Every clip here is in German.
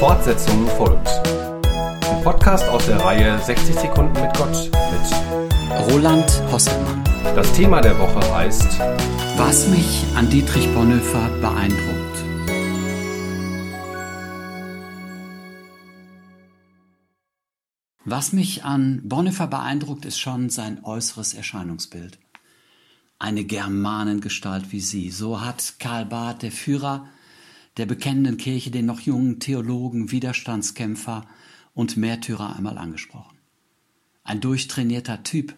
Fortsetzung folgt. Ein Podcast aus der Reihe 60 Sekunden mit Gott mit Roland Hosselmann. Das Thema der Woche heißt Was mich an Dietrich Bonhoeffer beeindruckt. Was mich an Bonhoeffer beeindruckt, ist schon sein äußeres Erscheinungsbild. Eine Germanengestalt wie sie. So hat Karl Barth, der Führer der bekennenden Kirche, den noch jungen Theologen, Widerstandskämpfer und Märtyrer einmal angesprochen. Ein durchtrainierter Typ,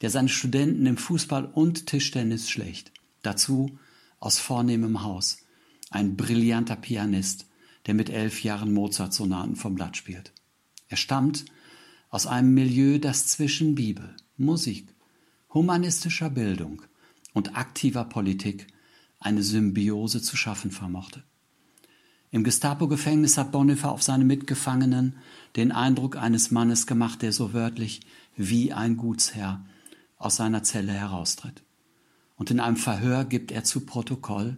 der seine Studenten im Fußball und Tischtennis schlägt. Dazu aus vornehmem Haus. Ein brillanter Pianist, der mit elf Jahren Mozart-Sonaten vom Blatt spielt. Er stammt aus einem Milieu, das zwischen Bibel, Musik, humanistischer Bildung und aktiver Politik eine Symbiose zu schaffen vermochte. Im Gestapo-Gefängnis hat Bonhoeffer auf seine Mitgefangenen den Eindruck eines Mannes gemacht, der so wörtlich wie ein Gutsherr aus seiner Zelle heraustritt. Und in einem Verhör gibt er zu Protokoll,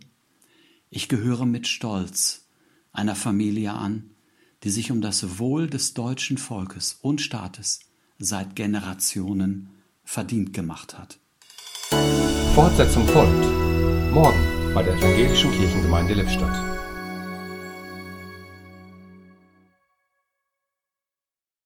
ich gehöre mit Stolz einer Familie an, die sich um das Wohl des deutschen Volkes und Staates seit Generationen verdient gemacht hat. Fortsetzung folgt. Morgen bei der Evangelischen Kirchengemeinde Lippstadt.